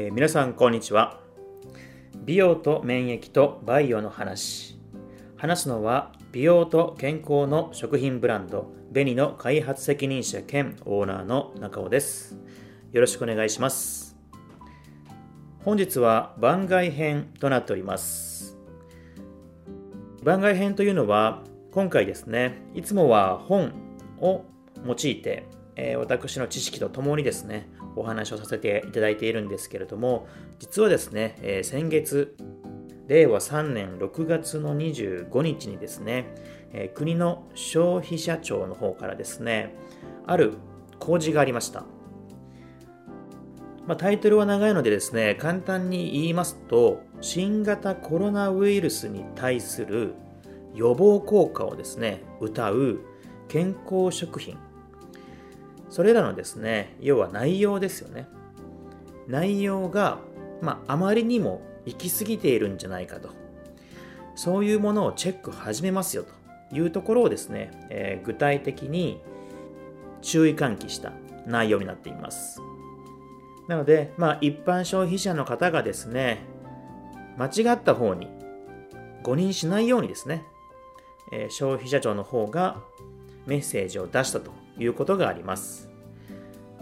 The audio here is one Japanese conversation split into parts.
えー、皆さんこんにちは。美容と免疫とバイオの話。話すのは美容と健康の食品ブランドベニの開発責任者兼オーナーの中尾です。よろしくお願いします。本日は番外編となっております。番外編というのは今回ですねいつもは本を用いて、え、私の知識とともにですねお話をさせていただいているんですけれども、実はですね、え、先月、令和3年6月の25日にですね、え、国の消費者庁の方からですね、ある公示がありました。まあ、タイトルは長いのでですね、簡単に言いますと、新型コロナウイルスに対する予防効果をですね、謳う健康食品それらのですね、要は内容ですよね。内容が、まあ、あまりにも行き過ぎているんじゃないかと。そういうものをチェック始めますよというところをですね、えー、具体的に注意喚起した内容になっています。なので、まあ、一般消費者の方がですね、間違った方に誤認しないようにですね、えー、消費者庁の方がメッセージを出したということがあります。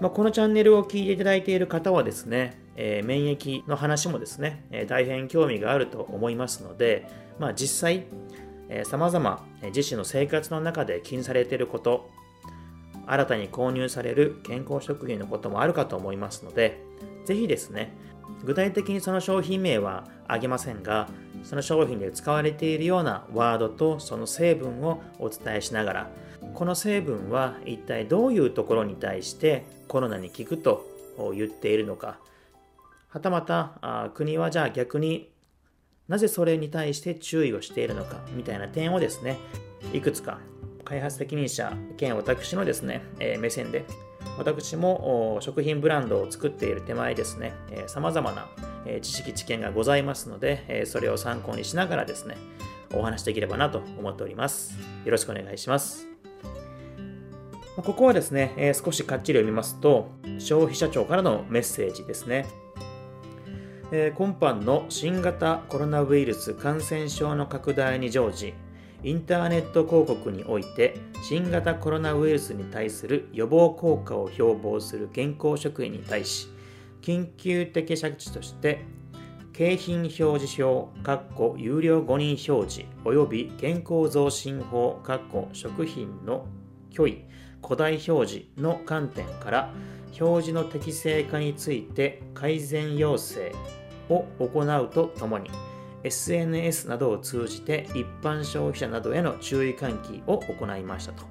まあ、このチャンネルを聞いていただいている方はですね、えー、免疫の話もですね、えー、大変興味があると思いますので、まあ、実際、えー、様々自身の生活の中で気にされていること、新たに購入される健康食品のこともあるかと思いますので、ぜひですね、具体的にその商品名はあげませんが、その商品で使われているようなワードとその成分をお伝えしながら、この成分は一体どういうところに対してコロナに効くと言っているのかはたまた国はじゃあ逆になぜそれに対して注意をしているのかみたいな点をですねいくつか開発責任者兼私のですね、え目線で私も食品ブランドを作っている手前ですね、さまざまな知識知見がございますので、それを参考にしながらですね、お話しできればなと思っております。よろしくお願いします。ここはですね、え、少しかっちり読みますと、消費者庁からのメッセージですね。え、今般の新型コロナウイルス感染症の拡大に乗じ、インターネット広告において新型コロナウイルスに対する予防効果を標榜する健康食品に対し、緊急的処置として、景品表示表、有料誤認表示、及び健康増進法、食品の虚偽、古代表示の観点から表示の適正化について改善要請を行うとともに SNS などを通じて一般消費者などへの注意喚起を行いましたと、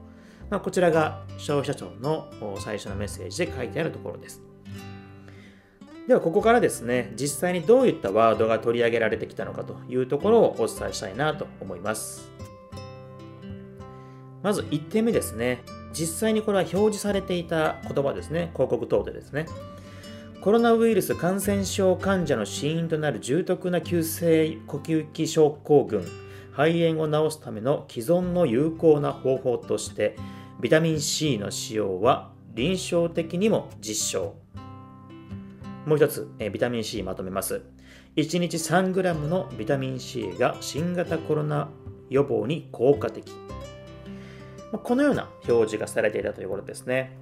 まあ、こちらが消費者庁の最初のメッセージで書いてあるところです。ではここからですね実際にどういったワードが取り上げられてきたのかというところをお伝えしたいなと思います。まず1点目ですね。実際にこれは表示されていた言葉ですね、広告等でですね。コロナウイルス感染症患者の死因となる重篤な急性呼吸器症候群、肺炎を治すための既存の有効な方法として、ビタミン C の使用は臨床的にも実証。もう一つ、えビタミン C まとめます。1日 3g のビタミン C が新型コロナ予防に効果的。このような表示がされていたということですね。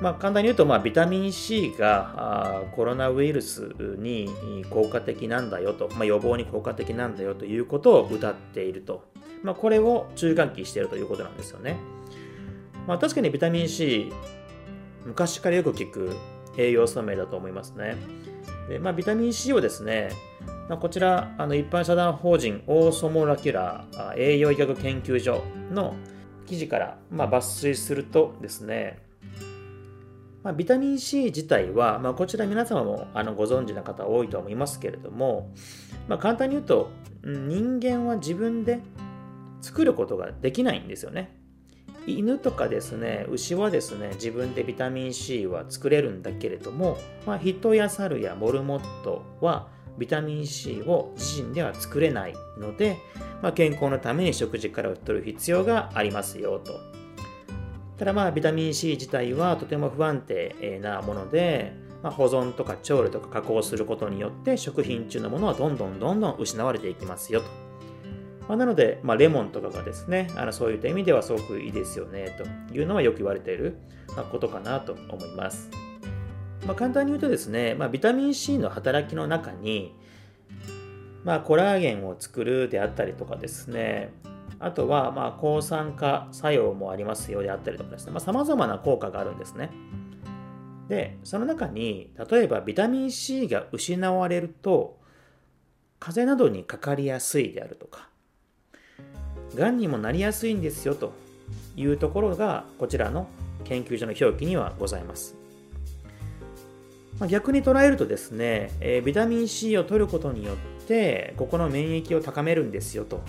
まあ、簡単に言うと、まあ、ビタミン C がコロナウイルスに効果的なんだよと、まあ、予防に効果的なんだよということを謳っていると。まあ、これを注意喚起しているということなんですよね。まあ、確かにビタミン C、昔からよく聞く栄養素名だと思いますね。でまあ、ビタミン C をですね、まあ、こちら、あの一般社団法人オーソモラキュラー栄養医学研究所の記事から、まあ、抜粋するとですね、まあ、ビタミン C 自体は、まあ、こちら皆様もあのご存知の方多いと思いますけれども、まあ、簡単に言うと人間は自分で作ることができないんですよね。犬とかですね、牛はですね、自分でビタミン C は作れるんだけれども、まあ、人や猿やモルモットはビタミン C を自身では作れないので、まあ、健康のために食事からを取る必要がありますよと。ただまあビタミン C 自体はとても不安定なもので、まあ、保存とか調理とか加工することによって食品中のものはどんどんどんどん失われていきますよと。まあ、なので、まあ、レモンとかがですね、あのそういった意味ではすごくいいですよねというのはよく言われていることかなと思います。まあ、簡単に言うとですね、まあ、ビタミン C の働きの中に、まあ、コラーゲンを作るであったりとかですね、あとは、まあ、抗酸化作用もありますよであったりとかですね、さまざ、まな効果があるんですね。で、その中に、例えばビタミン C が失われると、風邪などにかかりやすいであるとか、がんにもなりやすいんですよというところが、こちらの研究所の表記にはございます。ま、逆に捉えるとですね、えー、ビタミン C を取ることによって、ここの免疫を高めるんですよと。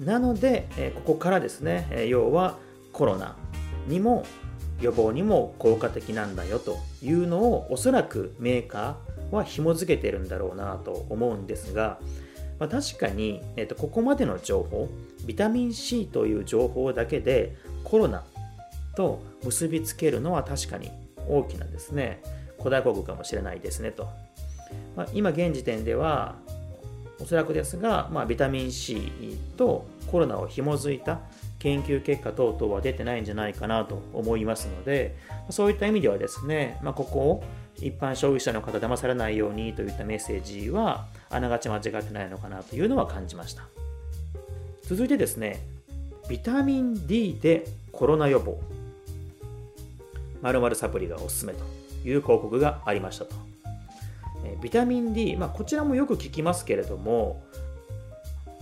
なので、えここからですね、え要はコロナにも予防にも効果的なんだよというのをおそらくメーカーは紐付けてるんだろうなと思うんですが、まあ、確かに、えー、とここまでの情報ビタミン C という情報だけでコロナと結びつけるのは確かに大きなですね古代国かもしれないですねと、まあ、今現時点ではおそらくですが、まあ、ビタミン C とコロナを紐づいた研究結果等々は出てないんじゃないかなと思いますので、そういった意味ではですね、まあ、ここを一般消費者の方騙されないようにといったメッセージはあながち間違ってないのかなというのは感じました。続いてですね、ビタミン D でコロナ予防。〇〇サプリがおすすめという広告がありましたと。ビタミン D、まあ、こちらもよく聞きますけれども、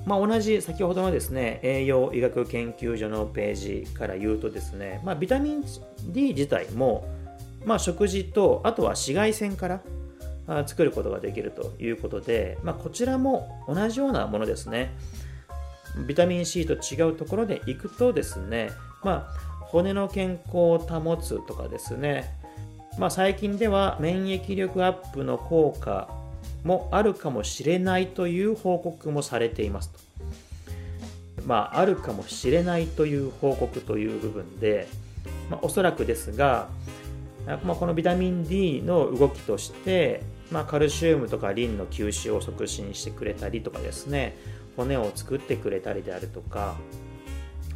まあ、同じ先ほどのですね栄養医学研究所のページから言うとですね、まあ、ビタミン D 自体も、まあ、食事とあとは紫外線から作ることができるということで、まあ、こちらも同じようなものですねビタミン C と違うところでいくとですね、まあ、骨の健康を保つとかですねまあ、最近では免疫力アップの効果もあるかもしれないという報告もされていますと。まあ、あるかもしれないという報告という部分で、まあ、おそらくですが、まあ、このビタミン D の動きとして、まあ、カルシウムとかリンの吸収を促進してくれたりとかですね骨を作ってくれたりであるとか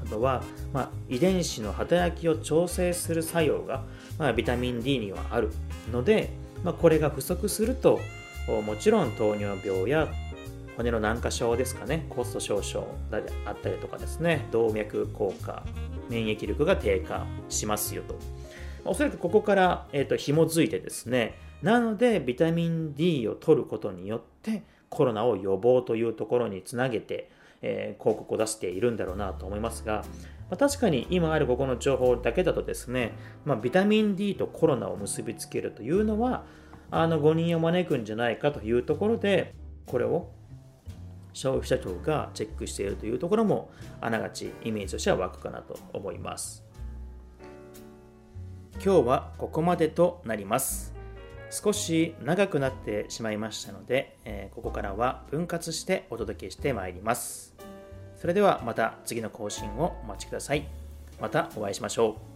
あとは、まあ、遺伝子の働きを調整する作用が、まあ、ビタミン D にはあるので、まあ、これが不足するともちろん糖尿病や骨の軟化症ですかねコスト少々であったりとかですね動脈硬化免疫力が低下しますよと。おそらくここから、えーと、紐づいてですねなのでビタミン D を取ることによってコロナを予防というところにつなげて、えー、広告を出しているんだろうなと思いますが、まあ、確かに今あるここの情報だけだとですね、まあ、ビタミン D とコロナを結びつけるというのはあの誤認を招くんじゃないかというところでこれを消費者庁がチェックしているというところもあながちイメージとしては湧くかなと思います。今日はここまでとなります。少し長くなってしまいましたので、えー、ここからは分割してお届けしてまいりますそれではまた次の更新をお待ちください。またお会いしましょう。